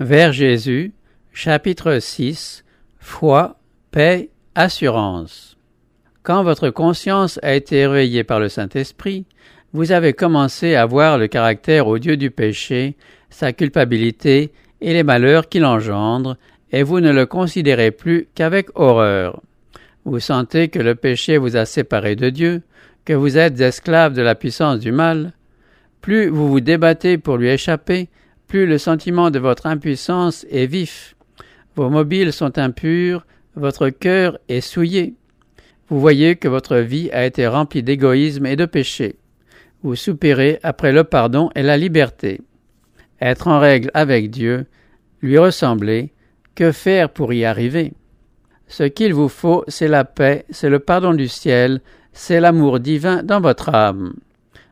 Vers Jésus, chapitre 6 Foi, paix, assurance. Quand votre conscience a été éveillée par le Saint-Esprit, vous avez commencé à voir le caractère odieux du péché, sa culpabilité et les malheurs qu'il engendre, et vous ne le considérez plus qu'avec horreur. Vous sentez que le péché vous a séparé de Dieu, que vous êtes esclave de la puissance du mal. Plus vous vous débattez pour lui échapper, plus le sentiment de votre impuissance est vif. Vos mobiles sont impurs, votre cœur est souillé. Vous voyez que votre vie a été remplie d'égoïsme et de péché. Vous soupirez après le pardon et la liberté. Être en règle avec Dieu, lui ressembler, que faire pour y arriver? Ce qu'il vous faut, c'est la paix, c'est le pardon du ciel, c'est l'amour divin dans votre âme.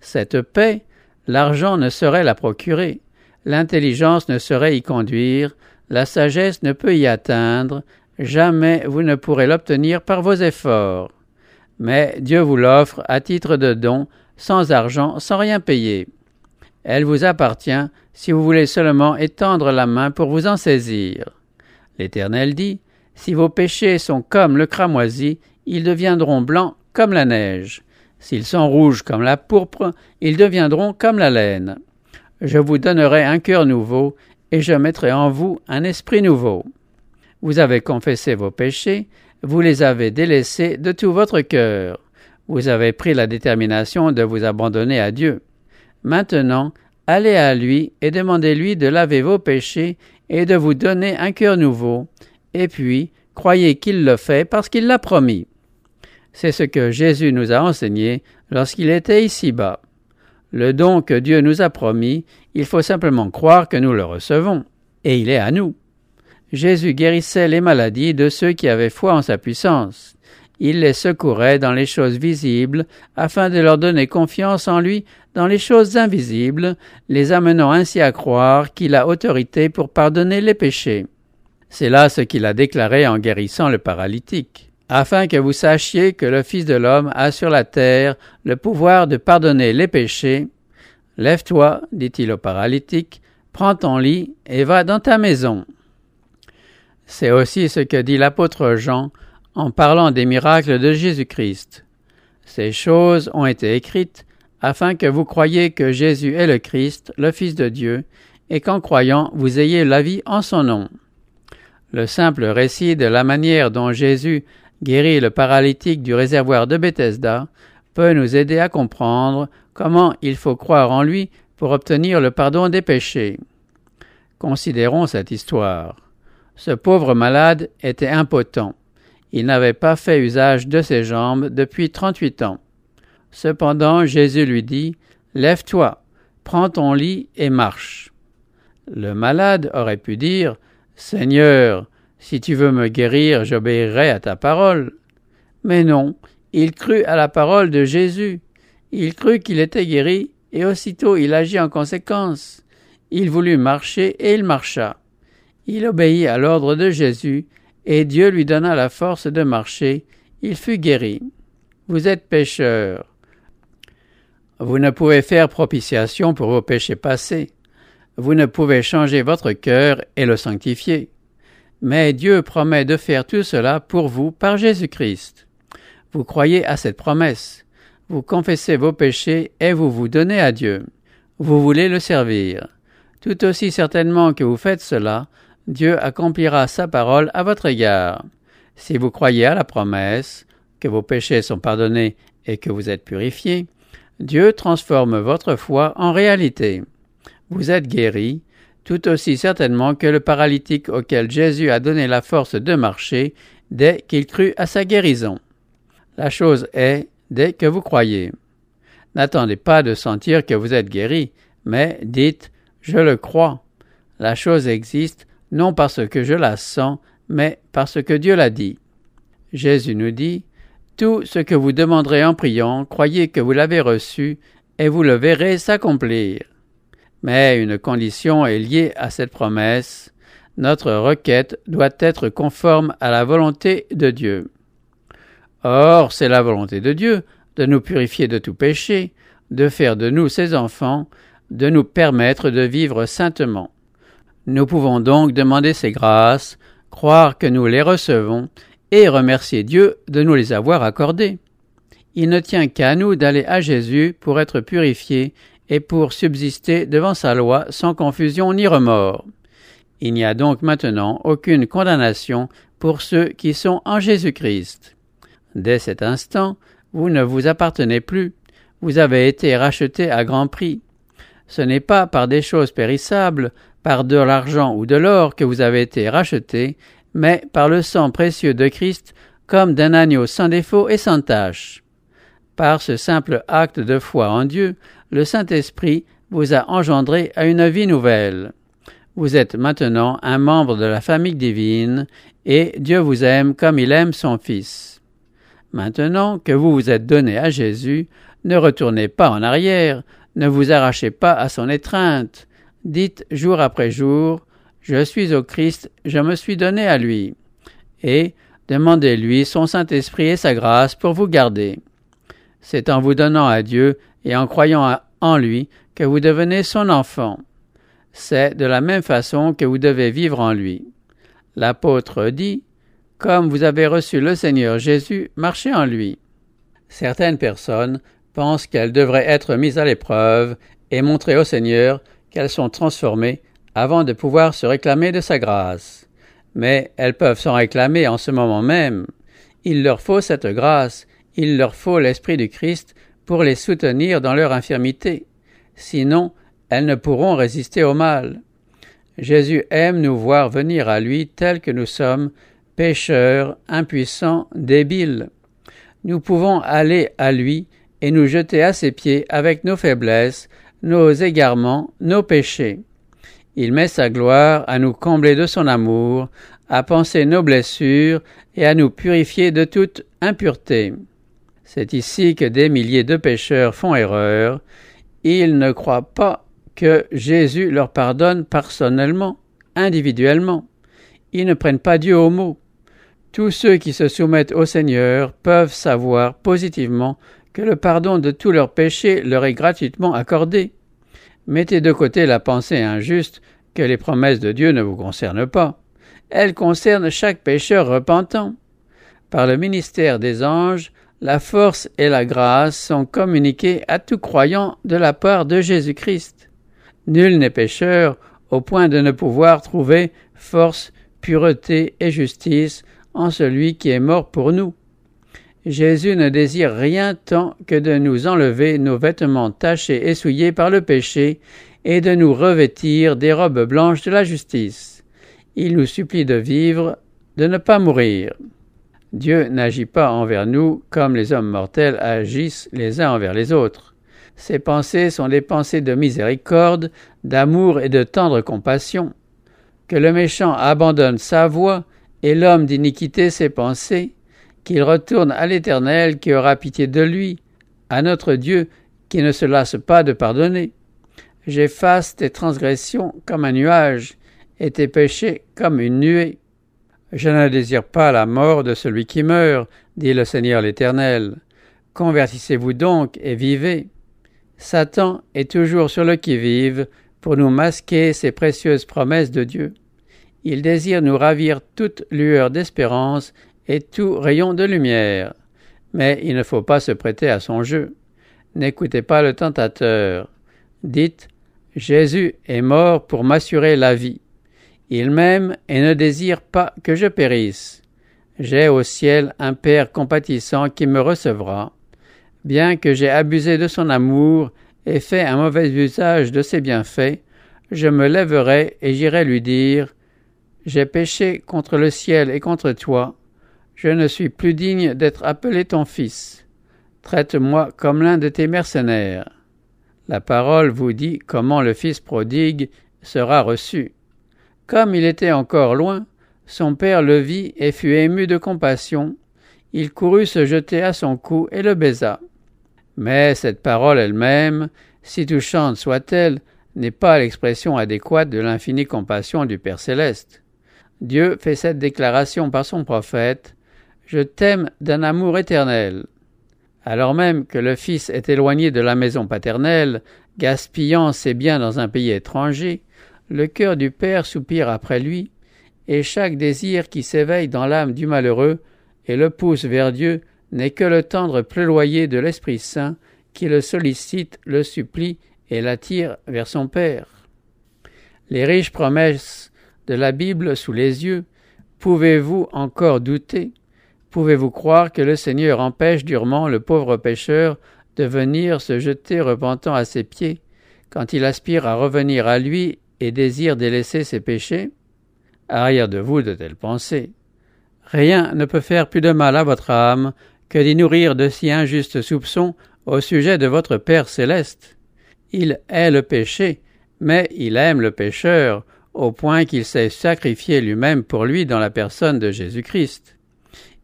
Cette paix, l'argent ne saurait la procurer, l'intelligence ne saurait y conduire, la sagesse ne peut y atteindre, jamais vous ne pourrez l'obtenir par vos efforts. Mais Dieu vous l'offre à titre de don, sans argent, sans rien payer. Elle vous appartient si vous voulez seulement étendre la main pour vous en saisir. L'Éternel dit, Si vos péchés sont comme le cramoisi, ils deviendront blancs comme la neige. S'ils sont rouges comme la pourpre, ils deviendront comme la laine. Je vous donnerai un cœur nouveau, et je mettrai en vous un esprit nouveau. Vous avez confessé vos péchés, vous les avez délaissés de tout votre cœur. Vous avez pris la détermination de vous abandonner à Dieu. Maintenant, allez à lui et demandez-lui de laver vos péchés et de vous donner un cœur nouveau, et puis croyez qu'il le fait parce qu'il l'a promis. C'est ce que Jésus nous a enseigné lorsqu'il était ici-bas. Le don que Dieu nous a promis, il faut simplement croire que nous le recevons, et il est à nous. Jésus guérissait les maladies de ceux qui avaient foi en sa puissance. Il les secourait dans les choses visibles, afin de leur donner confiance en lui dans les choses invisibles, les amenant ainsi à croire qu'il a autorité pour pardonner les péchés. C'est là ce qu'il a déclaré en guérissant le paralytique afin que vous sachiez que le Fils de l'homme a sur la terre le pouvoir de pardonner les péchés. Lève-toi, dit-il au paralytique, prends ton lit et va dans ta maison. C'est aussi ce que dit l'apôtre Jean en parlant des miracles de Jésus-Christ. Ces choses ont été écrites afin que vous croyiez que Jésus est le Christ, le Fils de Dieu, et qu'en croyant vous ayez la vie en son nom. Le simple récit de la manière dont Jésus guérit le paralytique du réservoir de Bethesda, peut nous aider à comprendre comment il faut croire en lui pour obtenir le pardon des péchés. Considérons cette histoire. Ce pauvre malade était impotent. Il n'avait pas fait usage de ses jambes depuis trente-huit ans. Cependant Jésus lui dit Lève-toi, prends ton lit et marche. Le malade aurait pu dire Seigneur, si tu veux me guérir, j'obéirai à ta parole. Mais non, il crut à la parole de Jésus. Il crut qu'il était guéri, et aussitôt il agit en conséquence. Il voulut marcher, et il marcha. Il obéit à l'ordre de Jésus, et Dieu lui donna la force de marcher. Il fut guéri. Vous êtes pécheurs. Vous ne pouvez faire propitiation pour vos péchés passés. Vous ne pouvez changer votre cœur et le sanctifier. Mais Dieu promet de faire tout cela pour vous par Jésus-Christ. Vous croyez à cette promesse. Vous confessez vos péchés et vous vous donnez à Dieu. Vous voulez le servir. Tout aussi certainement que vous faites cela, Dieu accomplira sa parole à votre égard. Si vous croyez à la promesse, que vos péchés sont pardonnés et que vous êtes purifiés, Dieu transforme votre foi en réalité. Vous êtes guéri, tout aussi certainement que le paralytique auquel Jésus a donné la force de marcher dès qu'il crut à sa guérison. La chose est dès que vous croyez. N'attendez pas de sentir que vous êtes guéri, mais dites Je le crois. La chose existe non parce que je la sens, mais parce que Dieu l'a dit. Jésus nous dit Tout ce que vous demanderez en priant, croyez que vous l'avez reçu, et vous le verrez s'accomplir. Mais une condition est liée à cette promesse. Notre requête doit être conforme à la volonté de Dieu. Or, c'est la volonté de Dieu de nous purifier de tout péché, de faire de nous ses enfants, de nous permettre de vivre saintement. Nous pouvons donc demander ces grâces, croire que nous les recevons, et remercier Dieu de nous les avoir accordées. Il ne tient qu'à nous d'aller à Jésus pour être purifiés et pour subsister devant sa loi sans confusion ni remords. Il n'y a donc maintenant aucune condamnation pour ceux qui sont en Jésus-Christ. Dès cet instant, vous ne vous appartenez plus, vous avez été rachetés à grand prix. Ce n'est pas par des choses périssables, par de l'argent ou de l'or que vous avez été rachetés, mais par le sang précieux de Christ, comme d'un agneau sans défaut et sans tache. Par ce simple acte de foi en Dieu, le Saint-Esprit vous a engendré à une vie nouvelle. Vous êtes maintenant un membre de la famille divine, et Dieu vous aime comme il aime son Fils. Maintenant que vous vous êtes donné à Jésus, ne retournez pas en arrière, ne vous arrachez pas à son étreinte. Dites jour après jour, Je suis au Christ, je me suis donné à lui. Et demandez-lui son Saint-Esprit et sa grâce pour vous garder. C'est en vous donnant à Dieu et en croyant en lui que vous devenez son enfant. C'est de la même façon que vous devez vivre en lui. L'apôtre dit Comme vous avez reçu le Seigneur Jésus, marchez en lui. Certaines personnes pensent qu'elles devraient être mises à l'épreuve et montrer au Seigneur qu'elles sont transformées avant de pouvoir se réclamer de sa grâce. Mais elles peuvent s'en réclamer en ce moment même. Il leur faut cette grâce, il leur faut l'Esprit du Christ pour les soutenir dans leur infirmité. Sinon, elles ne pourront résister au mal. Jésus aime nous voir venir à lui tels que nous sommes, pécheurs, impuissants, débiles. Nous pouvons aller à lui et nous jeter à ses pieds avec nos faiblesses, nos égarements, nos péchés. Il met sa gloire à nous combler de son amour, à penser nos blessures et à nous purifier de toute impureté. C'est ici que des milliers de pécheurs font erreur. Ils ne croient pas que Jésus leur pardonne personnellement, individuellement. Ils ne prennent pas Dieu au mot. Tous ceux qui se soumettent au Seigneur peuvent savoir positivement que le pardon de tous leurs péchés leur est gratuitement accordé. Mettez de côté la pensée injuste que les promesses de Dieu ne vous concernent pas. Elles concernent chaque pécheur repentant. Par le ministère des anges, la force et la grâce sont communiquées à tout croyant de la part de Jésus-Christ. Nul n'est pécheur au point de ne pouvoir trouver force, pureté et justice en celui qui est mort pour nous. Jésus ne désire rien tant que de nous enlever nos vêtements tachés et souillés par le péché et de nous revêtir des robes blanches de la justice. Il nous supplie de vivre, de ne pas mourir. Dieu n'agit pas envers nous comme les hommes mortels agissent les uns envers les autres. Ses pensées sont des pensées de miséricorde, d'amour et de tendre compassion. Que le méchant abandonne sa voie et l'homme d'iniquité ses pensées, qu'il retourne à l'Éternel qui aura pitié de lui, à notre Dieu qui ne se lasse pas de pardonner. J'efface tes transgressions comme un nuage, et tes péchés comme une nuée. Je ne désire pas la mort de celui qui meurt, dit le Seigneur l'Éternel. Convertissez-vous donc et vivez. Satan est toujours sur le qui-vive pour nous masquer ces précieuses promesses de Dieu. Il désire nous ravir toute lueur d'espérance et tout rayon de lumière. Mais il ne faut pas se prêter à son jeu. N'écoutez pas le tentateur. Dites Jésus est mort pour m'assurer la vie. Il m'aime et ne désire pas que je périsse. J'ai au ciel un Père compatissant qui me recevra. Bien que j'ai abusé de son amour et fait un mauvais usage de ses bienfaits, je me lèverai et j'irai lui dire j'ai péché contre le ciel et contre toi. Je ne suis plus digne d'être appelé ton fils. Traite-moi comme l'un de tes mercenaires. La parole vous dit comment le fils prodigue sera reçu. Comme il était encore loin, son père le vit et fut ému de compassion. Il courut se jeter à son cou et le baisa. Mais cette parole elle-même, si touchante soit-elle, n'est pas l'expression adéquate de l'infinie compassion du Père céleste. Dieu fait cette déclaration par son prophète Je t'aime d'un amour éternel. Alors même que le Fils est éloigné de la maison paternelle, gaspillant ses biens dans un pays étranger, le cœur du Père soupire après lui, et chaque désir qui s'éveille dans l'âme du malheureux et le pousse vers Dieu n'est que le tendre pleuroyer de l'Esprit Saint qui le sollicite, le supplie et l'attire vers son Père. Les riches promesses de la Bible sous les yeux, pouvez-vous encore douter? Pouvez-vous croire que le Seigneur empêche durement le pauvre pécheur de venir se jeter repentant à ses pieds, quand il aspire à revenir à lui et désire délaisser ses péchés Arrière de vous de telles pensées. Rien ne peut faire plus de mal à votre âme que d'y nourrir de si injustes soupçons au sujet de votre Père céleste. Il hait le péché, mais il aime le pécheur, au point qu'il s'est sacrifié lui-même pour lui dans la personne de Jésus-Christ.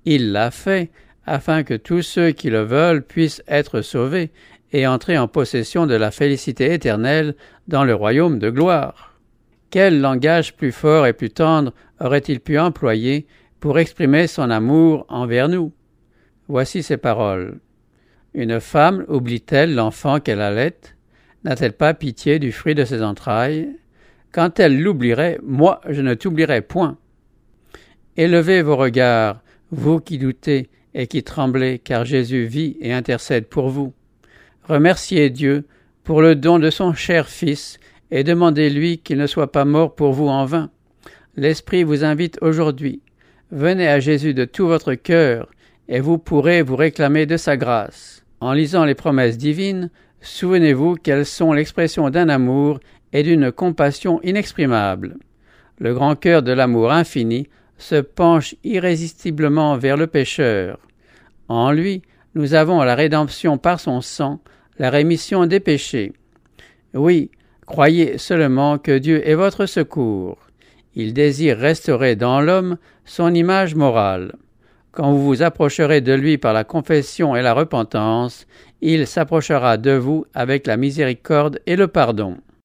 Il l'a fait afin que tous ceux qui le veulent puissent être sauvés et entrer en possession de la félicité éternelle dans le royaume de gloire. Quel langage plus fort et plus tendre aurait-il pu employer pour exprimer son amour envers nous? Voici ses paroles. Une femme oublie-t-elle l'enfant qu'elle allait? N'a-t-elle pas pitié du fruit de ses entrailles? Quand elle l'oublierait, moi je ne t'oublierai point. Élevez vos regards, vous qui doutez et qui tremblez, car Jésus vit et intercède pour vous. Remerciez Dieu pour le don de son cher Fils et demandez-lui qu'il ne soit pas mort pour vous en vain. L'Esprit vous invite aujourd'hui. Venez à Jésus de tout votre cœur, et vous pourrez vous réclamer de sa grâce. En lisant les promesses divines, souvenez-vous qu'elles sont l'expression d'un amour et d'une compassion inexprimables. Le grand cœur de l'amour infini se penche irrésistiblement vers le pécheur. En lui, nous avons la rédemption par son sang, la rémission des péchés. Oui, croyez seulement que Dieu est votre secours. Il désire restaurer dans l'homme son image morale. Quand vous vous approcherez de lui par la confession et la repentance, il s'approchera de vous avec la miséricorde et le pardon.